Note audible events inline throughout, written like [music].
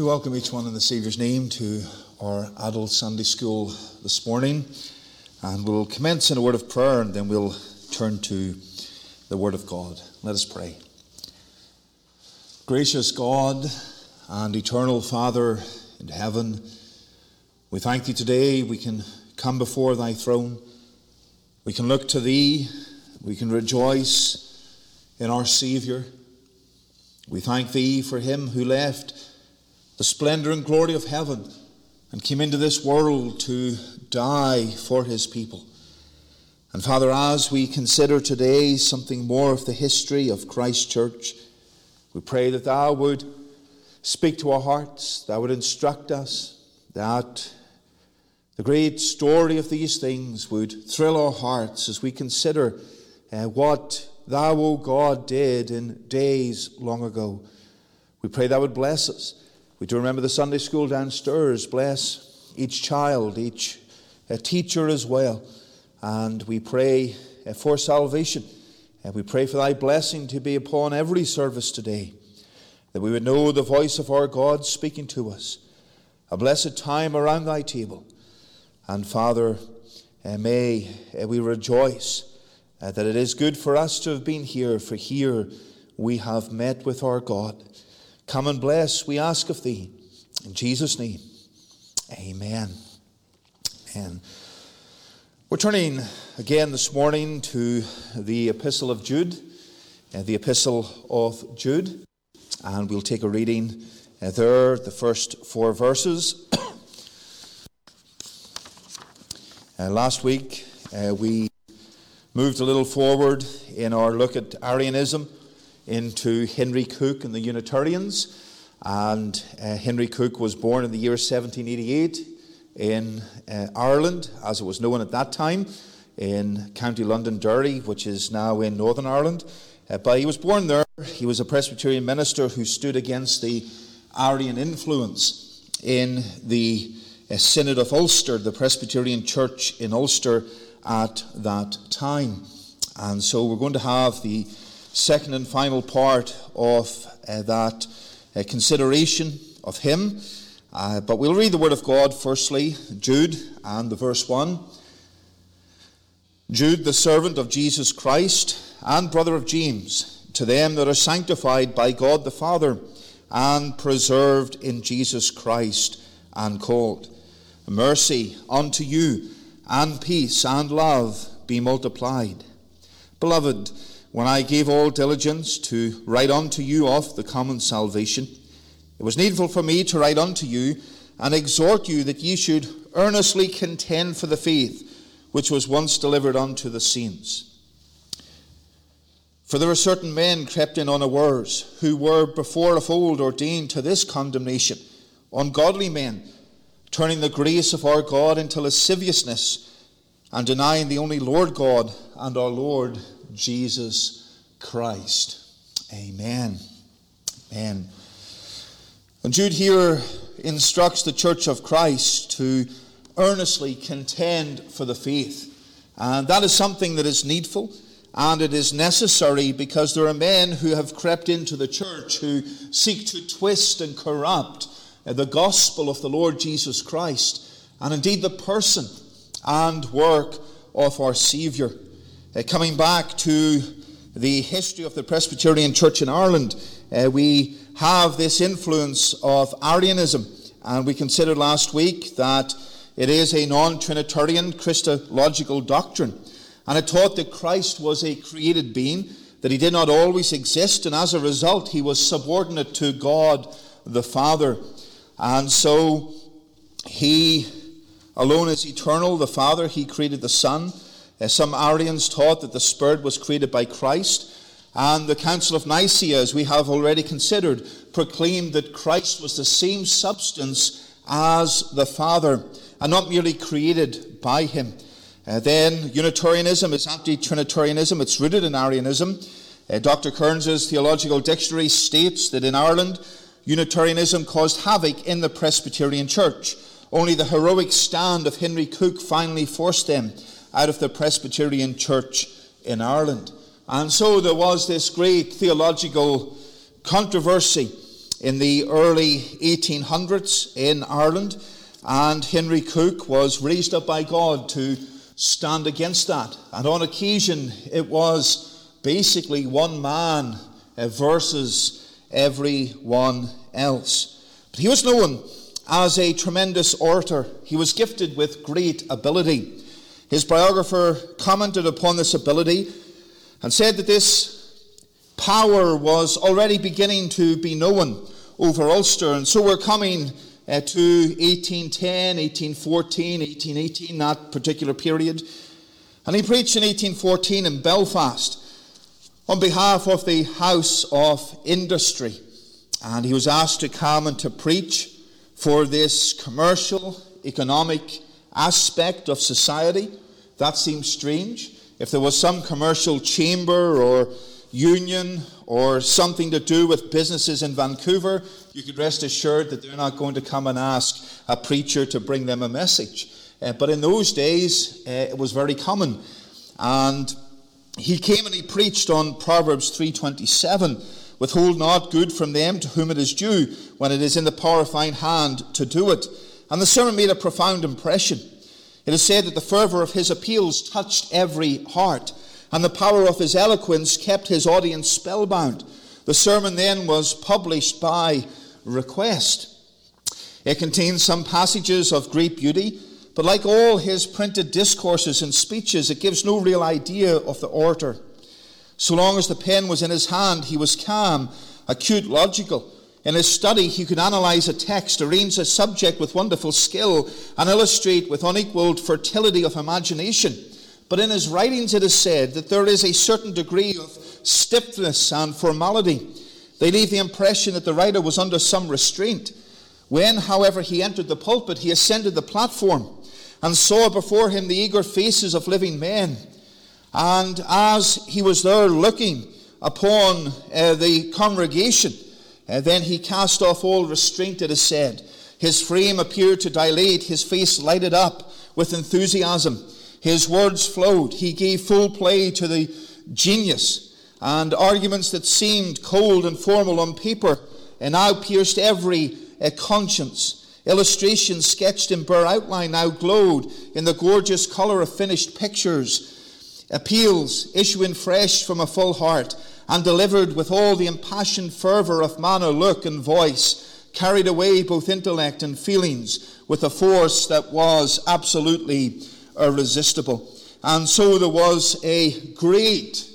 We welcome each one in the Saviour's name to our adult Sunday school this morning. And we'll commence in a word of prayer and then we'll turn to the Word of God. Let us pray. Gracious God and eternal Father in heaven, we thank Thee today. We can come before Thy throne. We can look to Thee. We can rejoice in our Saviour. We thank Thee for Him who left the splendor and glory of heaven and came into this world to die for his people. And Father, as we consider today something more of the history of Christ Church, we pray that Thou would speak to our hearts, Thou would instruct us, that the great story of these things would thrill our hearts as we consider uh, what Thou, O God, did in days long ago. We pray Thou would bless us we do remember the Sunday school downstairs. Bless each child, each uh, teacher as well. And we pray uh, for salvation. And we pray for thy blessing to be upon every service today, that we would know the voice of our God speaking to us. A blessed time around thy table. And Father, uh, may uh, we rejoice uh, that it is good for us to have been here, for here we have met with our God. Come and bless, we ask of thee. In Jesus' name, amen. And we're turning again this morning to the Epistle of Jude, uh, the Epistle of Jude, and we'll take a reading uh, there, the first four verses. [coughs] uh, last week, uh, we moved a little forward in our look at Arianism into Henry Cooke and the Unitarians. And uh, Henry Cooke was born in the year 1788 in uh, Ireland, as it was known at that time, in County Londonderry, which is now in Northern Ireland. Uh, but he was born there. He was a Presbyterian minister who stood against the Arian influence in the uh, Synod of Ulster, the Presbyterian church in Ulster at that time. And so we're going to have the second and final part of uh, that uh, consideration of him. Uh, but we'll read the Word of God firstly, Jude and the verse 1. Jude, the servant of Jesus Christ and brother of James, to them that are sanctified by God the Father and preserved in Jesus Christ and called. Mercy unto you and peace and love be multiplied. Beloved, when I gave all diligence to write unto you of the common salvation, it was needful for me to write unto you and exhort you that ye should earnestly contend for the faith which was once delivered unto the saints. For there were certain men crept in unawares, who were before of old ordained to this condemnation, ungodly men, turning the grace of our God into lasciviousness, and denying the only Lord God and our Lord Jesus Christ. Amen. Amen. And Jude here instructs the church of Christ to earnestly contend for the faith. And that is something that is needful and it is necessary because there are men who have crept into the church who seek to twist and corrupt uh, the gospel of the Lord Jesus Christ and indeed the person and work of our Savior. Uh, coming back to the history of the Presbyterian Church in Ireland, uh, we have this influence of Arianism. And we considered last week that it is a non Trinitarian Christological doctrine. And it taught that Christ was a created being, that he did not always exist, and as a result, he was subordinate to God the Father. And so he alone is eternal, the Father, he created the Son. Uh, some Arians taught that the Spirit was created by Christ. And the Council of Nicaea, as we have already considered, proclaimed that Christ was the same substance as the Father and not merely created by him. Uh, then Unitarianism is anti Trinitarianism, it's rooted in Arianism. Uh, Dr. Cairns's Theological Dictionary states that in Ireland, Unitarianism caused havoc in the Presbyterian Church. Only the heroic stand of Henry Cooke finally forced them out of the Presbyterian Church in Ireland. And so there was this great theological controversy in the early 1800s in Ireland, and Henry Cooke was raised up by God to stand against that. And on occasion, it was basically one man versus everyone else. But he was known as a tremendous orator. He was gifted with great ability. His biographer commented upon this ability and said that this power was already beginning to be known over Ulster. And so we're coming uh, to 1810, 1814, 1818, that particular period. And he preached in 1814 in Belfast on behalf of the House of Industry. And he was asked to come and to preach for this commercial, economic aspect of society. That seems strange. If there was some commercial chamber or union or something to do with businesses in Vancouver, you could rest assured that they're not going to come and ask a preacher to bring them a message. Uh, but in those days, uh, it was very common. And he came and he preached on Proverbs 327 Withhold not good from them to whom it is due, when it is in the power of thine hand to do it. And the sermon made a profound impression. It is said that the fervour of his appeals touched every heart and the power of his eloquence kept his audience spellbound. The sermon then was published by request. It contains some passages of great beauty, but like all his printed discourses and speeches, it gives no real idea of the orator. So long as the pen was in his hand, he was calm, acute, logical. In his study, he could analyze a text, arrange a subject with wonderful skill, and illustrate with unequaled fertility of imagination. But in his writings, it is said that there is a certain degree of stiffness and formality. They leave the impression that the writer was under some restraint. When, however, he entered the pulpit, he ascended the platform and saw before him the eager faces of living men. And as he was there looking upon uh, the congregation, uh, then he cast off all restraint, it is said. His frame appeared to dilate, his face lighted up with enthusiasm. His words flowed. He gave full play to the genius, and arguments that seemed cold and formal on paper and now pierced every uh, conscience. Illustrations sketched in bare outline now glowed in the gorgeous colour of finished pictures. Appeals issuing fresh from a full heart and delivered with all the impassioned fervour of manner, look, and voice, carried away both intellect and feelings with a force that was absolutely irresistible. And so there was a great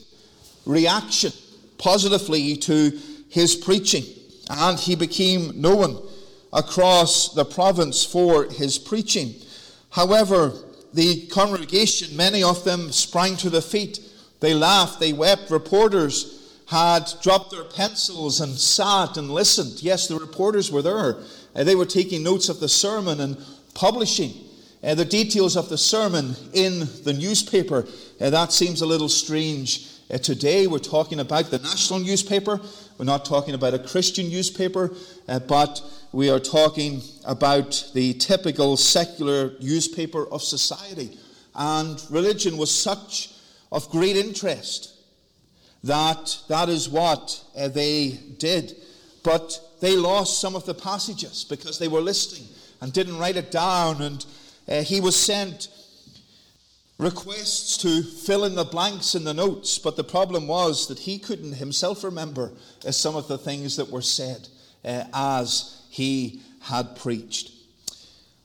reaction positively to his preaching, and he became known across the province for his preaching. However, the congregation, many of them sprang to their feet. They laughed, they wept. Reporters had dropped their pencils and sat and listened. Yes, the reporters were there. Uh, they were taking notes of the sermon and publishing uh, the details of the sermon in the newspaper. Uh, that seems a little strange. Uh, today we're talking about the national newspaper. We're not talking about a Christian newspaper, uh, but we are talking about the typical secular newspaper of society. And religion was such of great interest that that is what uh, they did. But they lost some of the passages because they were listening and didn't write it down and uh, he was sent requests to fill in the blanks in the notes, but the problem was that he couldn't himself remember uh, some of the things that were said uh, as he had preached.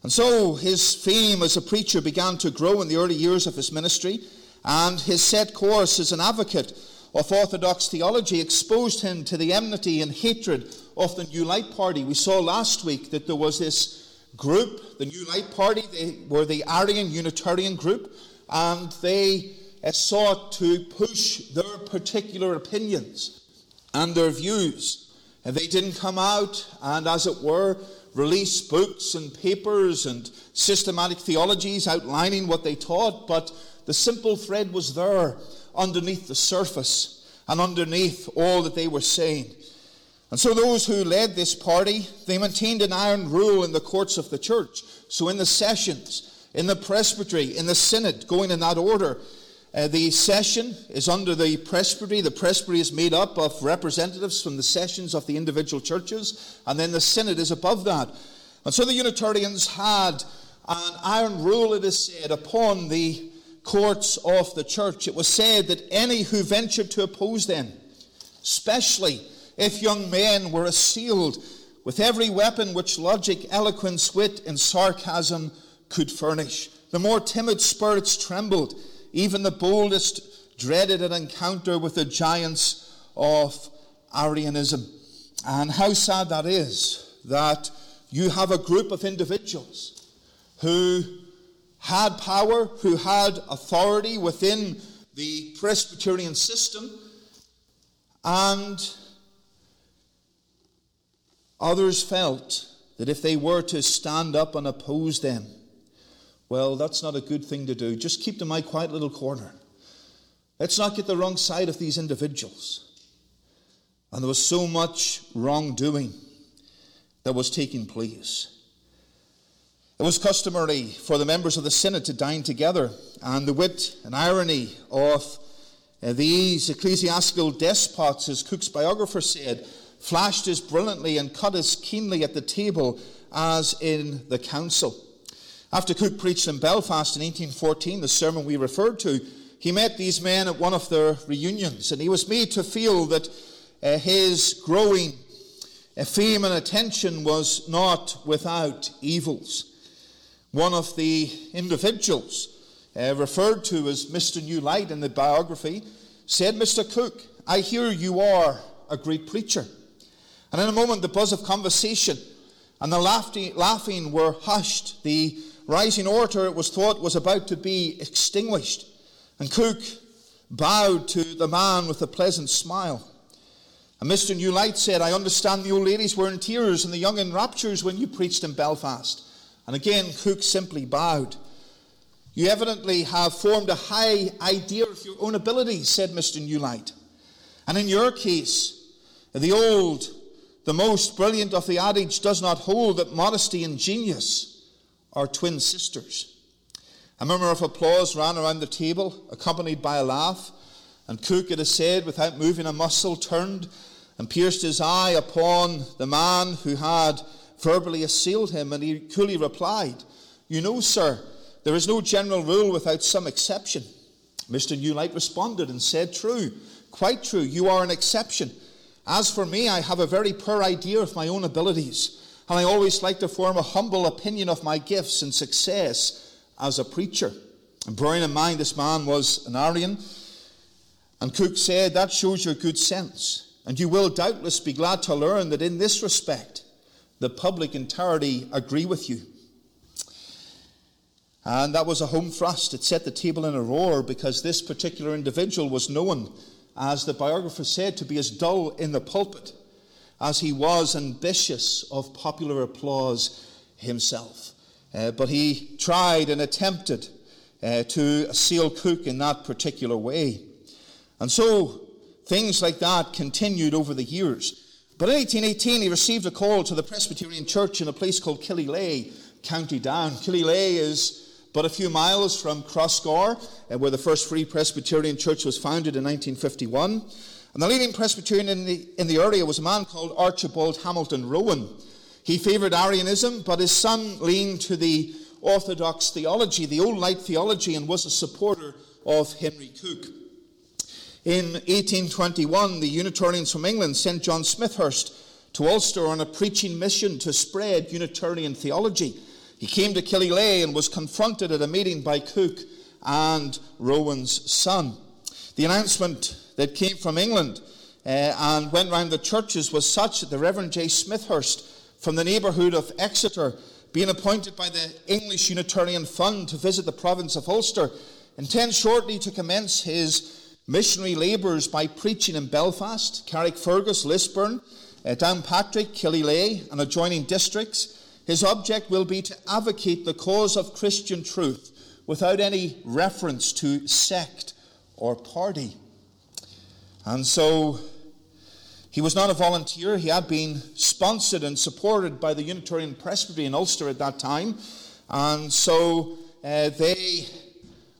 And so his fame as a preacher began to grow in the early years of his ministry, and his set course as an advocate of Orthodox theology exposed him to the enmity and hatred of the New Light Party. We saw last week that there was this group, the New Light Party, they were the Arian Unitarian group, and they uh, sought to push their particular opinions and their views. And they didn't come out and, as it were, release books and papers and systematic theologies outlining what they taught, but the simple thread was there underneath the surface and underneath all that they were saying. And so those who led this party, they maintained an iron rule in the courts of the church. So in the sessions, in the presbytery, in the synod, going in that order, uh, the session is under the presbytery. The presbytery is made up of representatives from the sessions of the individual churches, and then the synod is above that. And so the Unitarians had an iron rule, it is said, upon the courts of the church. It was said that any who ventured to oppose them, especially if young men were assailed with every weapon which logic, eloquence, wit, and sarcasm could furnish, the more timid spirits trembled even the boldest dreaded an encounter with the giants of Arianism. And how sad that is that you have a group of individuals who had power, who had authority within the Presbyterian system, and others felt that if they were to stand up and oppose them, well, that's not a good thing to do. Just keep to my quiet little corner. Let's not get the wrong side of these individuals. And there was so much wrongdoing that was taking place. It was customary for the members of the Synod to dine together, and the wit and irony of uh, these ecclesiastical despots, as Cooke's biographer said, flashed as brilliantly and cut as keenly at the table as in the council. After Cooke preached in Belfast in 1814, the sermon we referred to, he met these men at one of their reunions, and he was made to feel that uh, his growing uh, fame and attention was not without evils. One of the individuals uh, referred to as Mr. New Light in the biography said, Mr. Cooke, I hear you are a great preacher. And in a moment, the buzz of conversation and the laughing, were hushed. The rising orator, it was thought, was about to be extinguished. And Cooke bowed to the man with a pleasant smile. And Mr. Newlight said, I understand the old ladies were in tears and the young in raptures when you preached in Belfast. And again, Cooke simply bowed. You evidently have formed a high idea of your own ability, said Mr. Newlight. And in your case, the old, the most brilliant of the adage does not hold that modesty and genius are twin sisters. A murmur of applause ran around the table, accompanied by a laugh, and Cooke, it is said, without moving a muscle, turned and pierced his eye upon the man who had verbally assailed him, and he coolly replied, You know, sir, there is no general rule without some exception. Mr. Newlight responded and said, True, quite true, you are an exception. As for me, I have a very poor idea of my own abilities and I always like to form a humble opinion of my gifts and success as a preacher. And bearing in mind this man was an Arian, and Cooke said, That shows your good sense. And you will doubtless be glad to learn that in this respect, the public entirely agree with you. And that was a home thrust. It set the table in a roar because this particular individual was known, as the biographer said, to be as dull in the pulpit as he was ambitious of popular applause himself. Uh, but he tried and attempted uh, to seal Cooke in that particular way. And so things like that continued over the years. But in 1818, he received a call to the Presbyterian Church in a place called Killyleagh, County Down. Killyleagh is but a few miles from Crossgar, uh, where the first Free Presbyterian Church was founded in 1951. And the leading Presbyterian in the, in the area was a man called Archibald Hamilton Rowan. He favored Arianism, but his son leaned to the Orthodox theology, the Old Light theology, and was a supporter of Henry Cooke. In 1821, the Unitarians from England sent John Smethurst to Ulster on a preaching mission to spread Unitarian theology. He came to Killyleagh and was confronted at a meeting by Cooke and Rowan's son. The announcement that came from England uh, and went round the churches was such that the Reverend J. Smethurst from the neighbourhood of Exeter, being appointed by the English Unitarian Fund to visit the province of Ulster, intends shortly to commence his missionary labours by preaching in Belfast, Carrickfergus, Lisburn, uh, Downpatrick, Killyleagh, and adjoining districts. His object will be to advocate the cause of Christian truth without any reference to sect or party. And so he was not a volunteer. He had been sponsored and supported by the Unitarian Presbytery in Ulster at that time. And so uh, they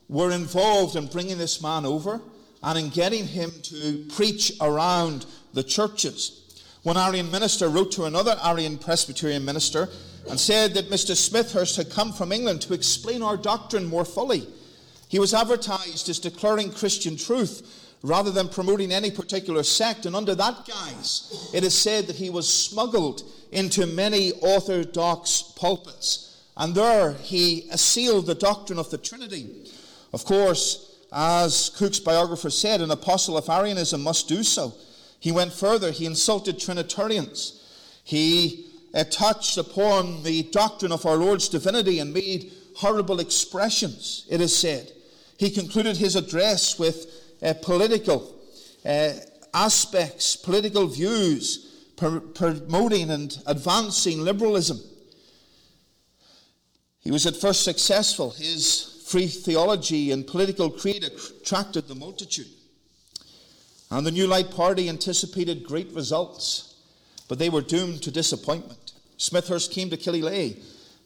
were involved in bringing this man over and in getting him to preach around the churches. One Arian minister wrote to another Arian Presbyterian minister and said that Mr. Smethurst had come from England to explain our doctrine more fully. He was advertised as declaring Christian truth rather than promoting any particular sect, and under that guise, it is said that he was smuggled into many orthodox pulpits. And there he assailed the doctrine of the Trinity. Of course, as Cooke's biographer said, an apostle of Arianism must do so. He went further. He insulted Trinitarians. He uh, touched upon the doctrine of our Lord's divinity and made horrible expressions, it is said. He concluded his address with uh, political uh, aspects, political views, promoting and advancing liberalism. He was at first successful. His free theology and political creed attracted the multitude. And the New Light Party anticipated great results, but they were doomed to disappointment. Smethurst came to Killyleagh,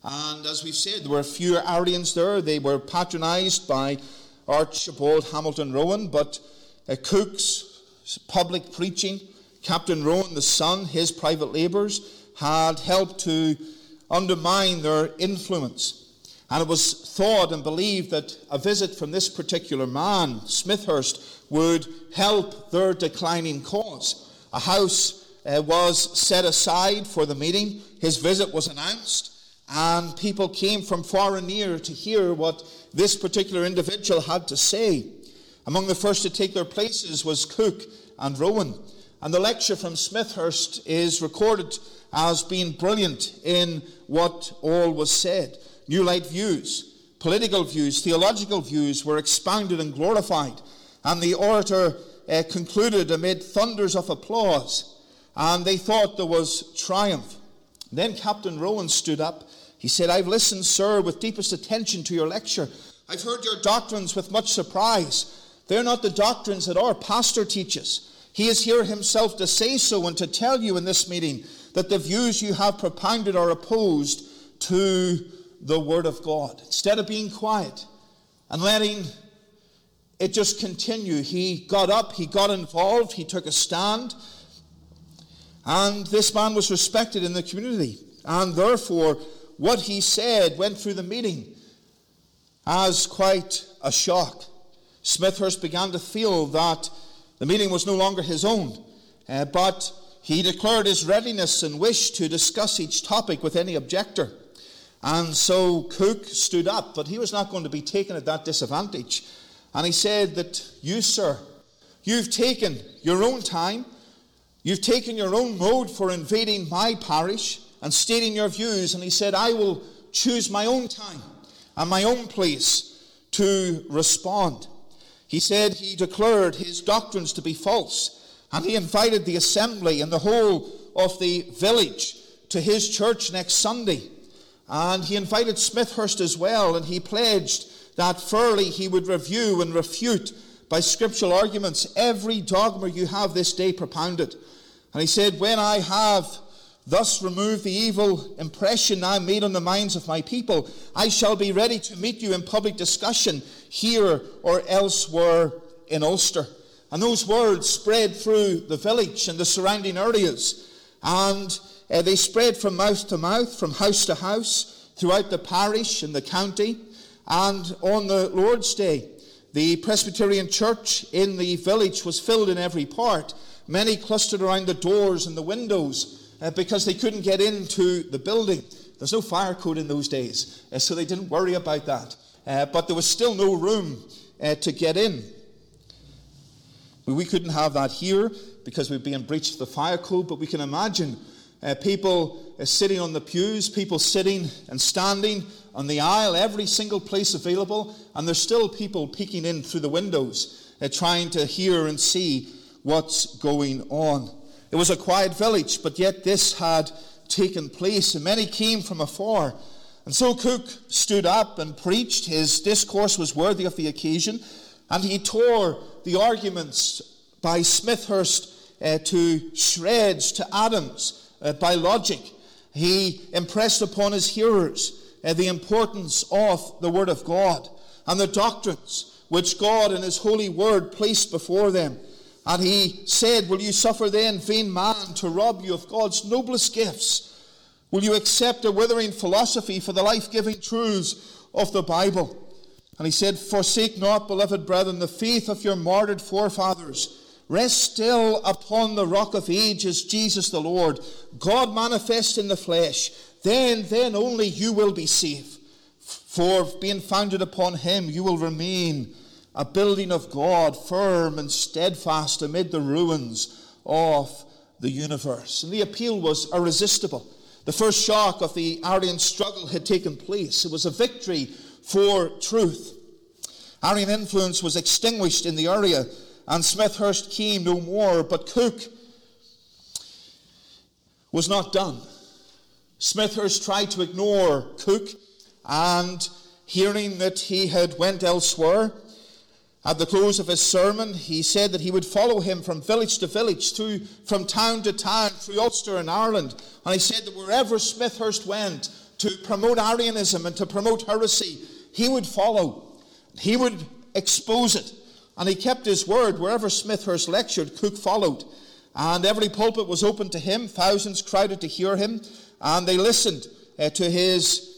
and as we've said, there were fewer few Arians there. They were patronised by Archibald Hamilton Rowan, but uh, Cooke's public preaching, Captain Rowan, the son, his private labours, had helped to undermine their influence. And it was thought and believed that a visit from this particular man, Smethurst, would help their declining cause. A house uh, was set aside for the meeting. His visit was announced, and people came from far and near to hear what this particular individual had to say. Among the first to take their places was Cooke and Rowan. And the lecture from Smethurst is recorded as being brilliant in what all was said. New Light views, political views, theological views were expounded and glorified. And the orator uh, concluded amid thunders of applause, and they thought there was triumph. Then Captain Rowan stood up. He said, I've listened, sir, with deepest attention to your lecture. I've heard your doctrines with much surprise. They're not the doctrines that our pastor teaches. He is here himself to say so and to tell you in this meeting that the views you have propounded are opposed to the Word of God. Instead of being quiet and letting it just continue, He got up, he got involved, he took a stand, and this man was respected in the community. And therefore, what he said went through the meeting as quite a shock. Smethurst began to feel that the meeting was no longer his own, uh, but he declared his readiness and wish to discuss each topic with any objector. And so Cooke stood up, but he was not going to be taken at that disadvantage. And he said that you, sir, you've taken your own time, you've taken your own mode for invading my parish and stating your views. And he said, I will choose my own time and my own place to respond. He said he declared his doctrines to be false, and he invited the assembly and the whole of the village to his church next Sunday. And he invited Smethurst as well, and he pledged that fairly he would review and refute by scriptural arguments every dogma you have this day propounded. And he said, When I have thus removed the evil impression now made on the minds of my people, I shall be ready to meet you in public discussion here or elsewhere in Ulster. And those words spread through the village and the surrounding areas. And uh, they spread from mouth to mouth, from house to house, throughout the parish and the county. And on the Lord's Day, the Presbyterian church in the village was filled in every part. Many clustered around the doors and the windows uh, because they couldn't get into the building. There's no fire code in those days, uh, so they didn't worry about that. Uh, but there was still no room uh, to get in. We couldn't have that here because we'd be in breach of the fire code, but we can imagine uh, people uh, sitting on the pews, people sitting and standing on the aisle, every single place available, and there's still people peeking in through the windows, uh, trying to hear and see what's going on. It was a quiet village, but yet this had taken place, and many came from afar. And so Cooke stood up and preached. His discourse was worthy of the occasion, and he tore the arguments by Smethurst uh, to shreds, to atoms, uh, by logic. He impressed upon his hearers uh, the importance of the Word of God. and the doctrines which God in His holy word placed before them. And he said, Will you suffer then vain man to rob you of God's noblest gifts? Will you accept a withering philosophy for the life giving truths of the Bible? And he said, Forsake not, beloved brethren, the faith of your martyred forefathers. Rest still upon the rock of ages, Jesus the Lord, God manifest in the flesh. Then, then only you will be safe. For being founded upon him, you will remain a building of God, firm and steadfast amid the ruins of the universe. And the appeal was irresistible. The first shock of the Arian struggle had taken place. It was a victory for truth. Arian influence was extinguished in the area, and Smethurst came no more, but Cooke was not done. Smethurst tried to ignore Cooke, and hearing that he had went elsewhere, at the close of his sermon, he said that he would follow him from village to village, through, from town to town, through Ulster and Ireland. And he said that wherever Smithhurst went to promote Arianism and to promote heresy, he would follow. He would expose it. And he kept his word. Wherever Smethurst lectured, Cooke followed. And every pulpit was open to him. Thousands crowded to hear him. And they listened uh, to his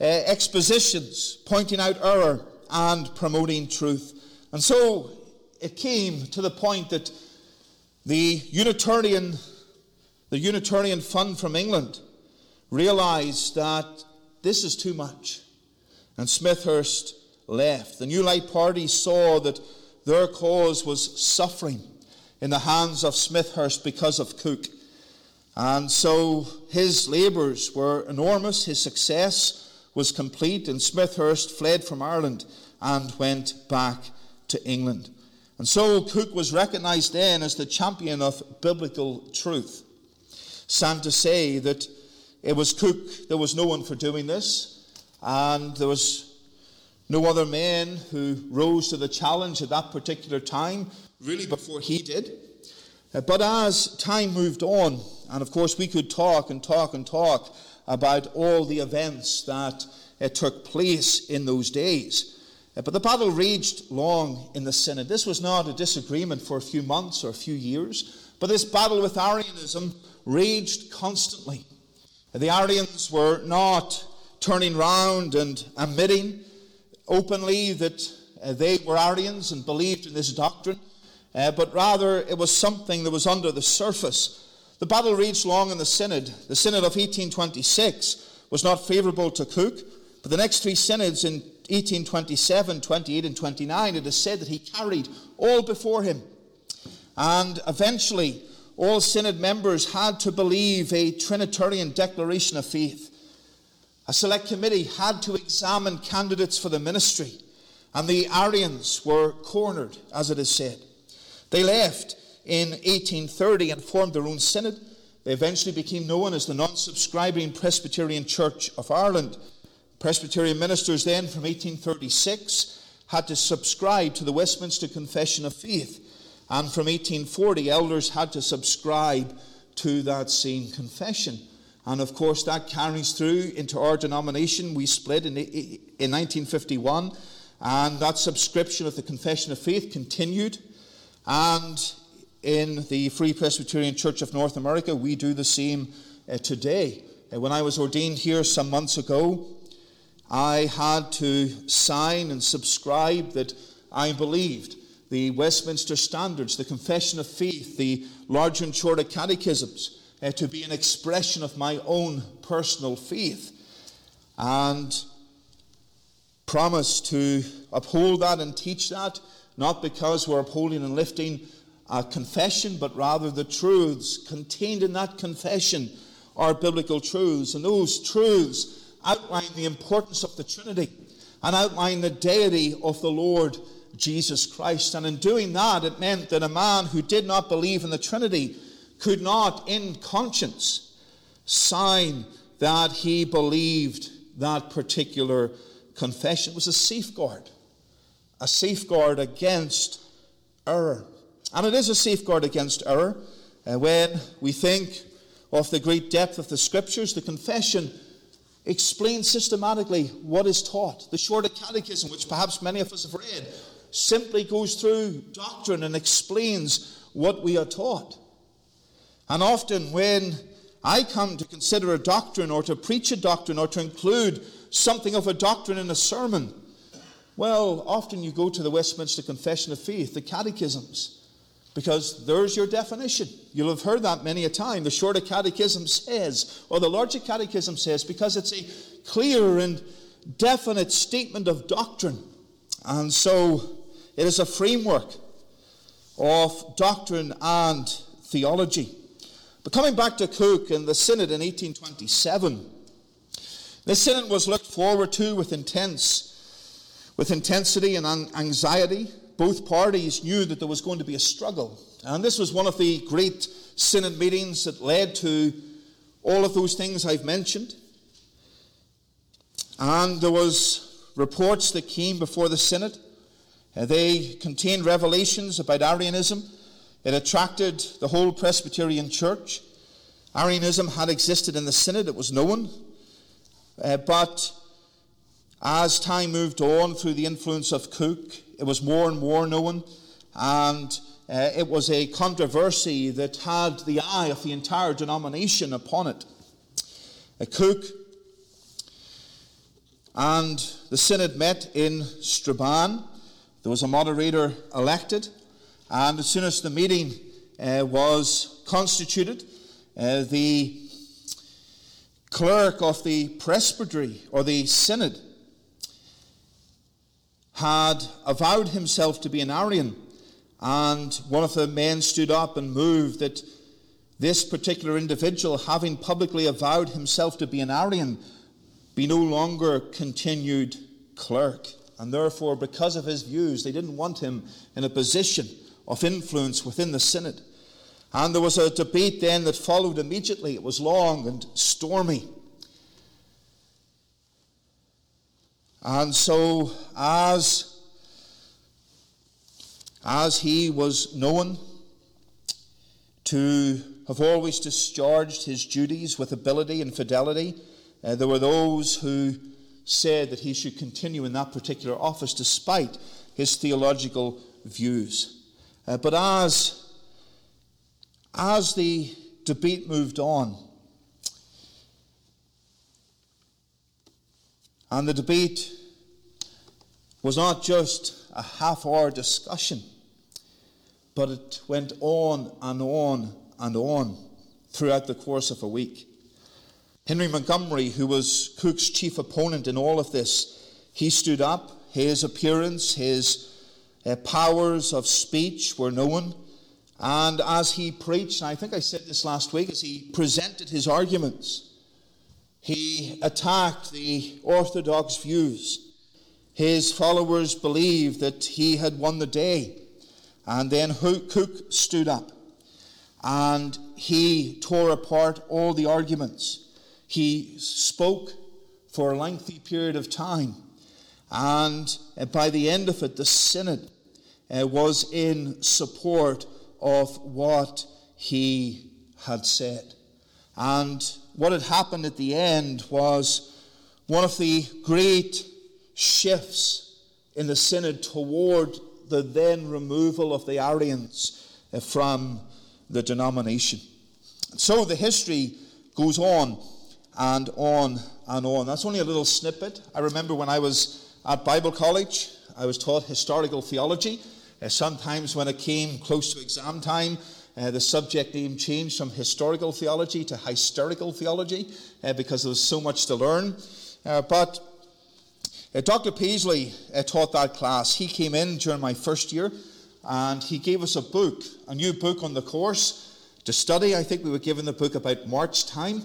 uh, expositions, pointing out error and promoting truth. And so it came to the point that the Unitarian, the Unitarian Fund from England realized that this is too much. And Smethurst left. The New Light Party saw that their cause was suffering in the hands of Smethurst because of Cooke. And so his labours were enormous, his success was complete, and Smethurst fled from Ireland and went back to England. And so Cooke was recognized then as the champion of biblical truth. Sad to say that it was Cooke, there was no one for doing this, and there was no other man who rose to the challenge at that particular time, really before he did. Uh, but as time moved on, and of course we could talk and talk and talk about all the events that uh, took place in those days. Uh, but the battle raged long in the Synod. This was not a disagreement for a few months or a few years, but this battle with Arianism raged constantly. The Arians were not turning round and admitting openly that uh, they were Arians and believed in this doctrine, uh, but rather it was something that was under the surface. The battle raged long in the Synod. The Synod of 1826 was not favourable to Cooke, but the next three synods in 1827, 28, and 29, it is said that he carried all before him. And eventually, all synod members had to believe a Trinitarian declaration of faith. A select committee had to examine candidates for the ministry, and the Arians were cornered, as it is said. They left in 1830 and formed their own synod. They eventually became known as the Non Subscribing Presbyterian Church of Ireland. Presbyterian ministers then from 1836 had to subscribe to the Westminster Confession of Faith, and from 1840, elders had to subscribe to that same confession. And of course, that carries through into our denomination. We split in, in 1951, and that subscription of the Confession of Faith continued. And in the Free Presbyterian Church of North America, we do the same uh, today. Uh, when I was ordained here some months ago, I had to sign and subscribe that I believed the Westminster Standards, the Confession of Faith, the Larger and Shorter Catechisms uh, to be an expression of my own personal faith. And promise to uphold that and teach that, not because we're upholding and lifting a confession, but rather the truths contained in that confession are biblical truths. And those truths outline the importance of the Trinity and outline the deity of the Lord Jesus Christ. And in doing that, it meant that a man who did not believe in the Trinity could not, in conscience, sign that he believed that particular confession. It was a safeguard, a safeguard against error. And it is a safeguard against error. Uh, when we think of the great depth of the scriptures, the confession explains systematically what is taught. The Shorter Catechism, which perhaps many of us have read, simply goes through doctrine and explains what we are taught. And often, when I come to consider a doctrine or to preach a doctrine or to include something of a doctrine in a sermon, well, often you go to the Westminster Confession of Faith, the catechisms, because there's your definition. You'll have heard that many a time. The shorter catechism says, or the larger catechism says, because it's a clear and definite statement of doctrine. And so it is a framework of doctrine and theology. But coming back to Cooke and the Synod in 1827, this Synod was looked forward to with intense with intensity and anxiety. Both parties knew that there was going to be a struggle. And this was one of the great synod meetings that led to all of those things I've mentioned. And there was reports that came before the synod. Uh, they contained revelations about Arianism. It attracted the whole Presbyterian church. Arianism had existed in the synod, it was known. Uh, but as time moved on through the influence of Cooke, it was more and more known, and uh, it was a controversy that had the eye of the entire denomination upon it. Uh, Cooke and the synod met in Strabane. There was a moderator elected, and as soon as the meeting uh, was constituted, uh, the clerk of the presbytery or the synod had avowed himself to be an Arian, and one of the men stood up and moved that this particular individual, having publicly avowed himself to be an Arian, be no longer continued clerk. And therefore, because of his views, they didn't want him in a position of influence within the synod. And there was a debate then that followed immediately. It was long and stormy. And so, as, as he was known to have always discharged his duties with ability and fidelity, uh, there were those who said that he should continue in that particular office despite his theological views. Uh, but as, as the debate moved on, And the debate was not just a half hour discussion, but it went on and on and on throughout the course of a week. Henry Montgomery, who was Cooke's chief opponent in all of this, he stood up. His appearance, his uh, powers of speech were known. And as he preached, and I think I said this last week, as he presented his arguments, he attacked the orthodox views. His followers believed that he had won the day. And then Cooke stood up and he tore apart all the arguments. He spoke for a lengthy period of time. And by the end of it, the synod uh, was in support of what he had said. And what had happened at the end was one of the great shifts in the synod toward the then removal of the Arians uh, from the denomination. So the history goes on and on and on. That's only a little snippet. I remember when I was at Bible college, I was taught historical theology. Uh, sometimes when it came close to exam time, uh, the subject name changed from historical theology to hysterical theology uh, because there was so much to learn. Uh, but uh, Dr. Paisley uh, taught that class. He came in during my first year and he gave us a book, a new book on the course to study. I think we were given the book about March time,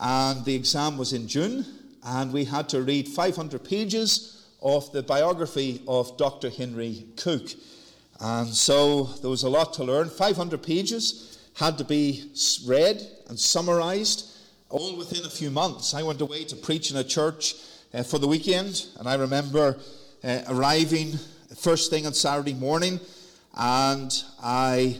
and the exam was in June, and we had to read 500 pages of the biography of Dr. Henry Cooke. And so there was a lot to learn. 500 pages had to be read and summarized all within a few months. I went away to preach in a church uh, for the weekend, and I remember uh, arriving first thing on Saturday morning, and I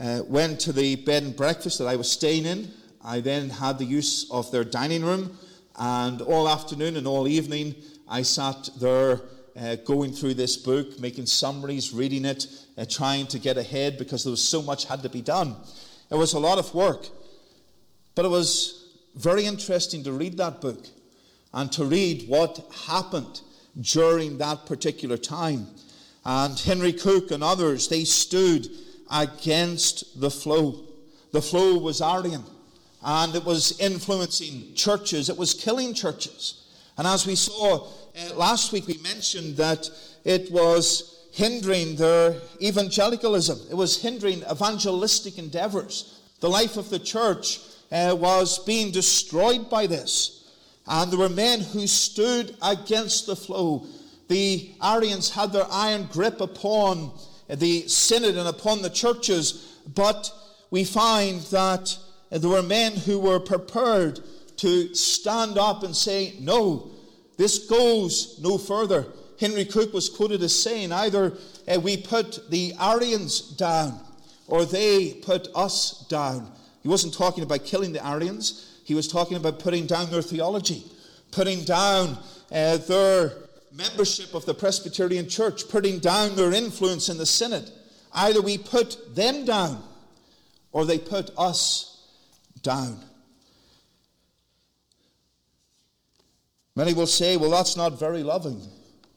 uh, went to the bed and breakfast that I was staying in. I then had the use of their dining room, And all afternoon and all evening, I sat there uh, going through this book, making summaries, reading it, uh, trying to get ahead because there was so much had to be done. It was a lot of work. But it was very interesting to read that book and to read what happened during that particular time. And Henry Cooke and others, they stood against the flow. The flow was Arian, and it was influencing churches, it was killing churches. And as we saw uh, last week, we mentioned that it was hindering their evangelicalism, it was hindering evangelistic endeavors. The life of the church uh, was being destroyed by this. And there were men who stood against the flow. The Arians had their iron grip upon the synod and upon the churches, but we find that there were men who were prepared to stand up and say, No, this goes no further. Henry Cooke was quoted as saying, Either uh, we put the Arians down or they put us down. He wasn't talking about killing the Arians, he was talking about putting down their theology, putting down uh, their membership of the Presbyterian Church, putting down their influence in the synod. Either we put them down or they put us down. Many will say, well, that's not very loving.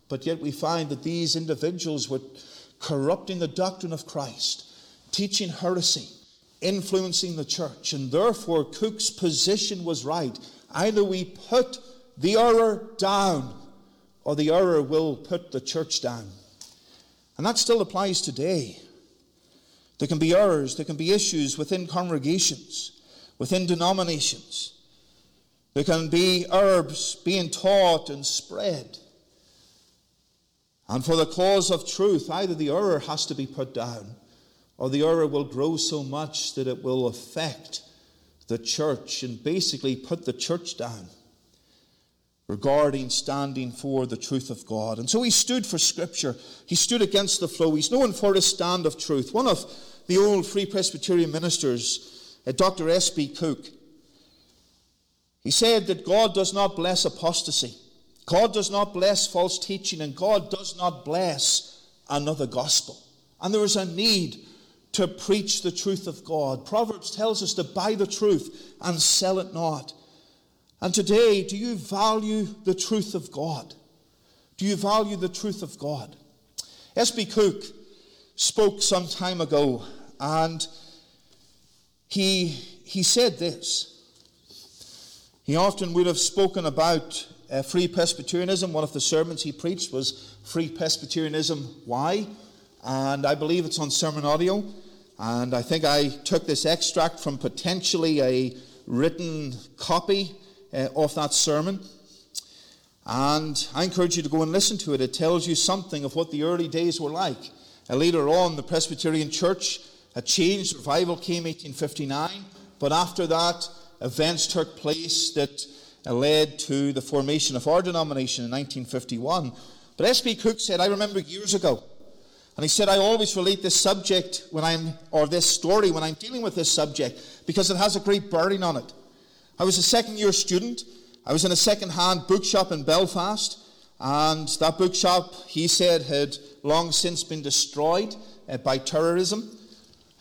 But yet we find that these individuals were corrupting the doctrine of Christ, teaching heresy, influencing the church. And therefore, Cooke's position was right. Either we put the error down, or the error will put the church down. And that still applies today. There can be errors, there can be issues within congregations, within denominations. There can be herbs being taught and spread. And for the cause of truth, either the error has to be put down, or the error will grow so much that it will affect the church and basically put the church down regarding standing for the truth of God. And so he stood for Scripture. He stood against the flow. He's known for his stand of truth. One of the old Free Presbyterian ministers, uh, Dr. S.B. Cooke, he said that God does not bless apostasy. God does not bless false teaching, and God does not bless another gospel. And there is a need to preach the truth of God. Proverbs tells us to buy the truth and sell it not. And today, do you value the truth of God? Do you value the truth of God? S.B. Cooke spoke some time ago, and he, he said this. He often would have spoken about uh, free Presbyterianism. One of the sermons he preached was Free Presbyterianism Why? And I believe it's on sermon audio. And I think I took this extract from potentially a written copy uh, of that sermon. And I encourage you to go and listen to it. It tells you something of what the early days were like. Uh, later on, the Presbyterian Church had changed. Revival came 1859. But after that, events took place that led to the formation of our denomination in 1951. But S.B. Cooke said, I remember years ago, and he said, I always relate this subject when I'm, or this story when I'm dealing with this subject, because it has a great bearing on it. I was a second year student. I was in a second hand bookshop in Belfast, and that bookshop, he said, had long since been destroyed uh, by terrorism.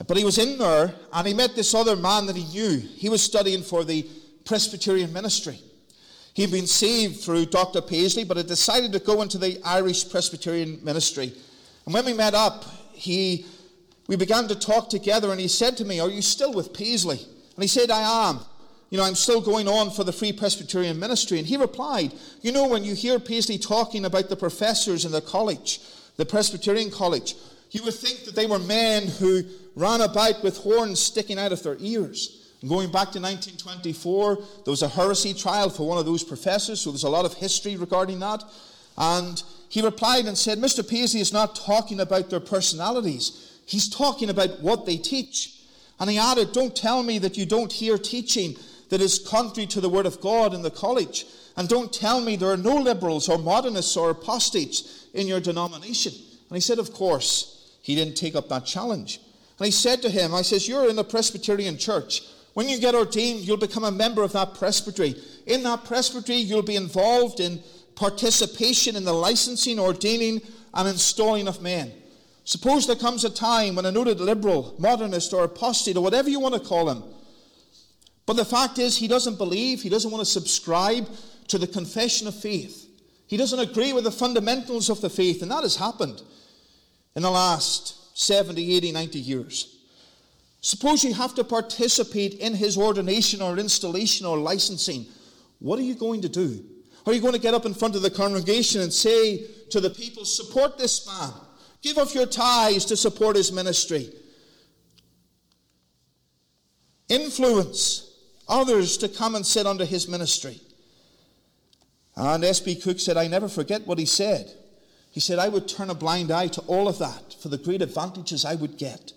But he was in there and he met this other man that he knew. He was studying for the Presbyterian ministry. He'd been saved through Dr. Paisley, but had decided to go into the Irish Presbyterian ministry. And when we met up, he, we began to talk together, and he said to me, Are you still with Paisley? And he said, I am. You know, I'm still going on for the Free Presbyterian ministry. And he replied, You know, when you hear Paisley talking about the professors in the college, the Presbyterian college, you would think that they were men who ran about with horns sticking out of their ears. And going back to 1924, there was a heresy trial for one of those professors, so there's a lot of history regarding that. And he replied and said, Mr. Paisley is not talking about their personalities, he's talking about what they teach. And he added, Don't tell me that you don't hear teaching that is contrary to the Word of God in the college. And don't tell me there are no liberals or modernists or apostates in your denomination. And he said, Of course, he didn't take up that challenge. And he said to him, I says, You're in the Presbyterian church. When you get ordained, you'll become a member of that presbytery. In that presbytery, you'll be involved in participation in the licensing, ordaining, and installing of men. Suppose there comes a time when a noted liberal, modernist, or apostate, or whatever you want to call him, but the fact is, he doesn't believe, he doesn't want to subscribe to the confession of faith. He doesn't agree with the fundamentals of the faith, and that has happened in the last 70, 80, 90 years. Suppose you have to participate in his ordination or installation or licensing. What are you going to do? Are you going to get up in front of the congregation and say to the people, support this man? Give of your tithes to support his ministry. Influence others to come and sit under his ministry. And S.B. Cooke said, I never forget what he said. He said, I would turn a blind eye to all of that for the great advantages I would get.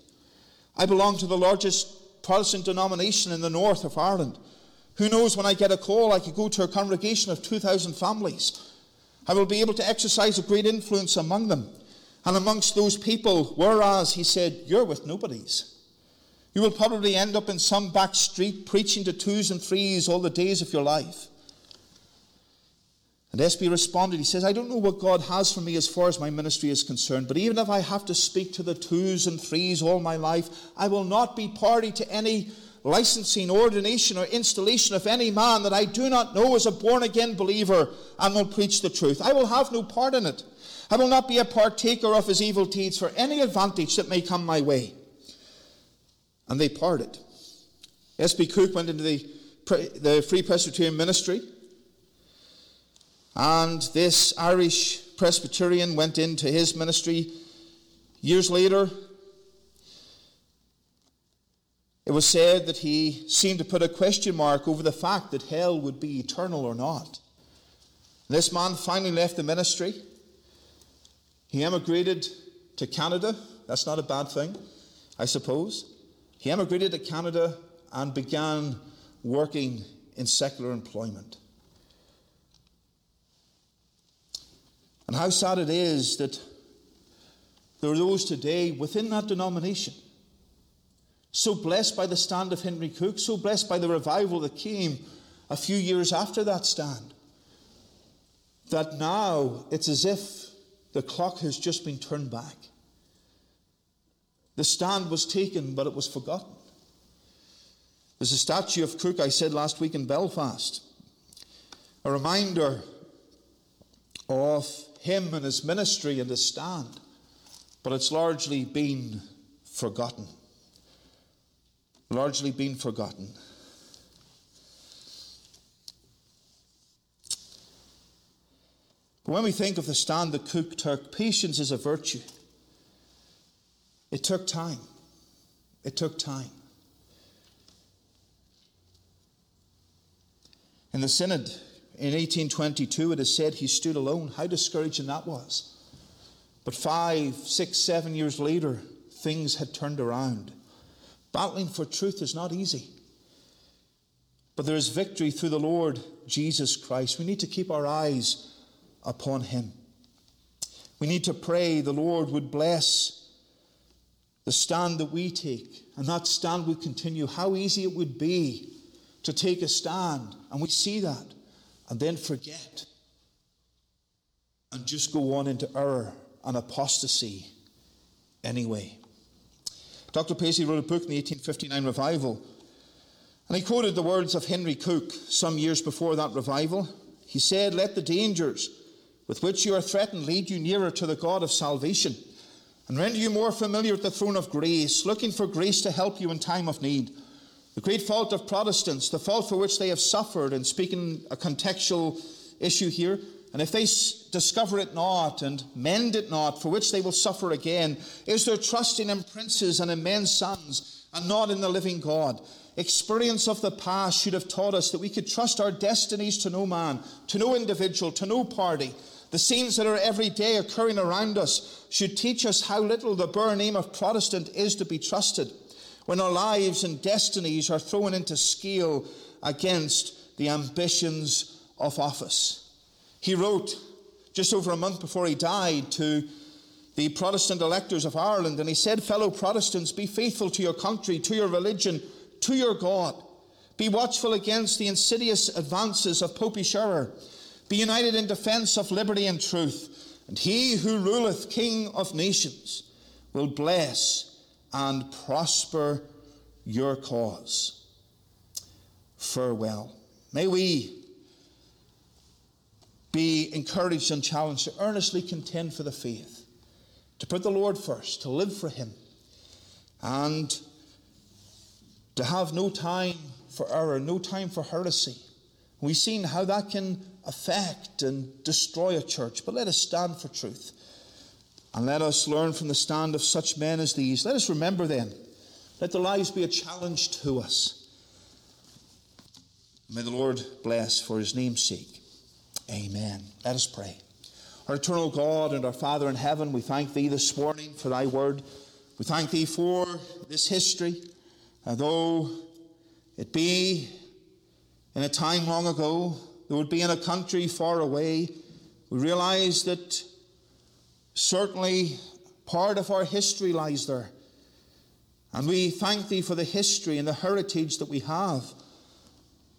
I belong to the largest Protestant denomination in the north of Ireland. Who knows, when I get a call, I could go to a congregation of 2,000 families. I will be able to exercise a great influence among them and amongst those people, whereas, he said, you're with nobodies. You will probably end up in some back street preaching to twos and threes all the days of your life. And SB responded, he says, I don't know what God has for me as far as my ministry is concerned, but even if I have to speak to the twos and threes all my life, I will not be party to any licensing, ordination, or installation of any man that I do not know as a born again believer and will preach the truth. I will have no part in it. I will not be a partaker of his evil deeds for any advantage that may come my way. And they parted. S.B. Cooke went into the, the Free Presbyterian ministry. And this Irish Presbyterian went into his ministry years later it was said that he seemed to put a question mark over the fact that hell would be eternal or not. This man finally left the ministry. He emigrated to Canada. That's not a bad thing, I suppose. He emigrated to Canada and began working in secular employment. How sad it is that there are those today within that denomination so blessed by the stand of Henry Cooke, so blessed by the revival that came a few years after that stand, that now it's as if the clock has just been turned back. The stand was taken, but it was forgotten. There's a statue of Cooke, I said last week in Belfast, a reminder of him and his ministry and his stand, but it's largely been forgotten largely been forgotten. But when we think of the stand that Cooke took, patience is a virtue. It took time. It took time. In the Synod in 1822, it is said he stood alone. How discouraging that was. But five, six, seven years later, things had turned around. Battling for truth is not easy. But there is victory through the Lord Jesus Christ. We need to keep our eyes upon Him. We need to pray the Lord would bless the stand that we take, and that stand would continue. How easy it would be to take a stand, and we see that, and then forget, and just go on into error and apostasy anyway. Dr. Paisley wrote a book in the 1859 revival, and he quoted the words of Henry Cooke some years before that revival. He said, Let the dangers with which you are threatened lead you nearer to the God of salvation and render you more familiar with the throne of grace, looking for grace to help you in time of need. The great fault of Protestants, the fault for which they have suffered, and speaking a contextual issue here, and if they discover it not and mend it not, for which they will suffer again, is their trusting in princes and in men's sons and not in the living God. Experience of the past should have taught us that we could trust our destinies to no man, to no individual, to no party. The scenes that are every day occurring around us should teach us how little the bare name of Protestant is to be trusted when our lives and destinies are thrown into scale against the ambitions of office. He wrote just over a month before he died to the Protestant electors of Ireland, and he said, Fellow Protestants, be faithful to your country, to your religion, to your God. Be watchful against the insidious advances of popish error. Be united in defence of liberty and truth. And he who ruleth, King of nations, will bless and prosper your cause. Farewell. May we be encouraged and challenged to earnestly contend for the faith, to put the Lord first, to live for Him, and to have no time for error, no time for heresy. We've seen how that can affect and destroy a church, but let us stand for truth. And let us learn from the stand of such men as these. Let us remember them. Let their lives be a challenge to us. May the Lord bless for his name's sake. Amen. Let us pray. Our eternal God and our Father in heaven, we thank thee this morning for thy word. We thank thee for this history. Though it be in a time long ago, though it be in a country far away, we realize that certainly part of our history lies there. And we thank Thee for the history and the heritage that we have.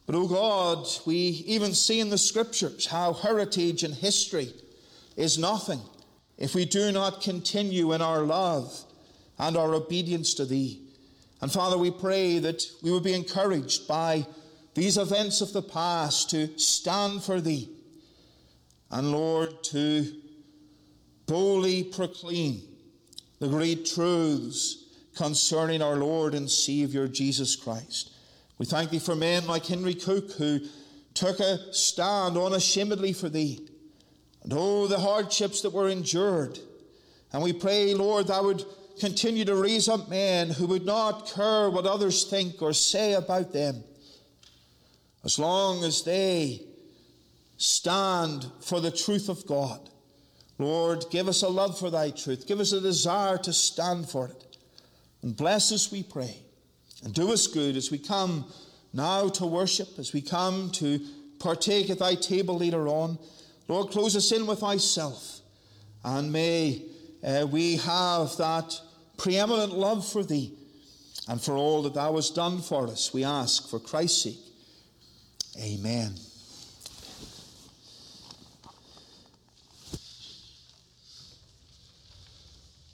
But, oh God, we even see in the Scriptures how heritage and history is nothing if we do not continue in our love and our obedience to Thee. And Father, we pray that we would be encouraged by these events of the past to stand for Thee. And Lord, to boldly proclaim the great truths concerning our Lord and Saviour Jesus Christ. We thank Thee for men like Henry Cooke who took a stand unashamedly for Thee. And oh, the hardships that were endured. And we pray, Lord, Thou would continue to raise up men who would not care what others think or say about them, as long as they stand for the truth of God. Lord, give us a love for thy truth. Give us a desire to stand for it. And bless us, we pray. And do us good as we come now to worship, as we come to partake at thy table later on. Lord, close us in with thyself. And may uh, we have that preeminent love for thee and for all that thou hast done for us, we ask for Christ's sake. Amen.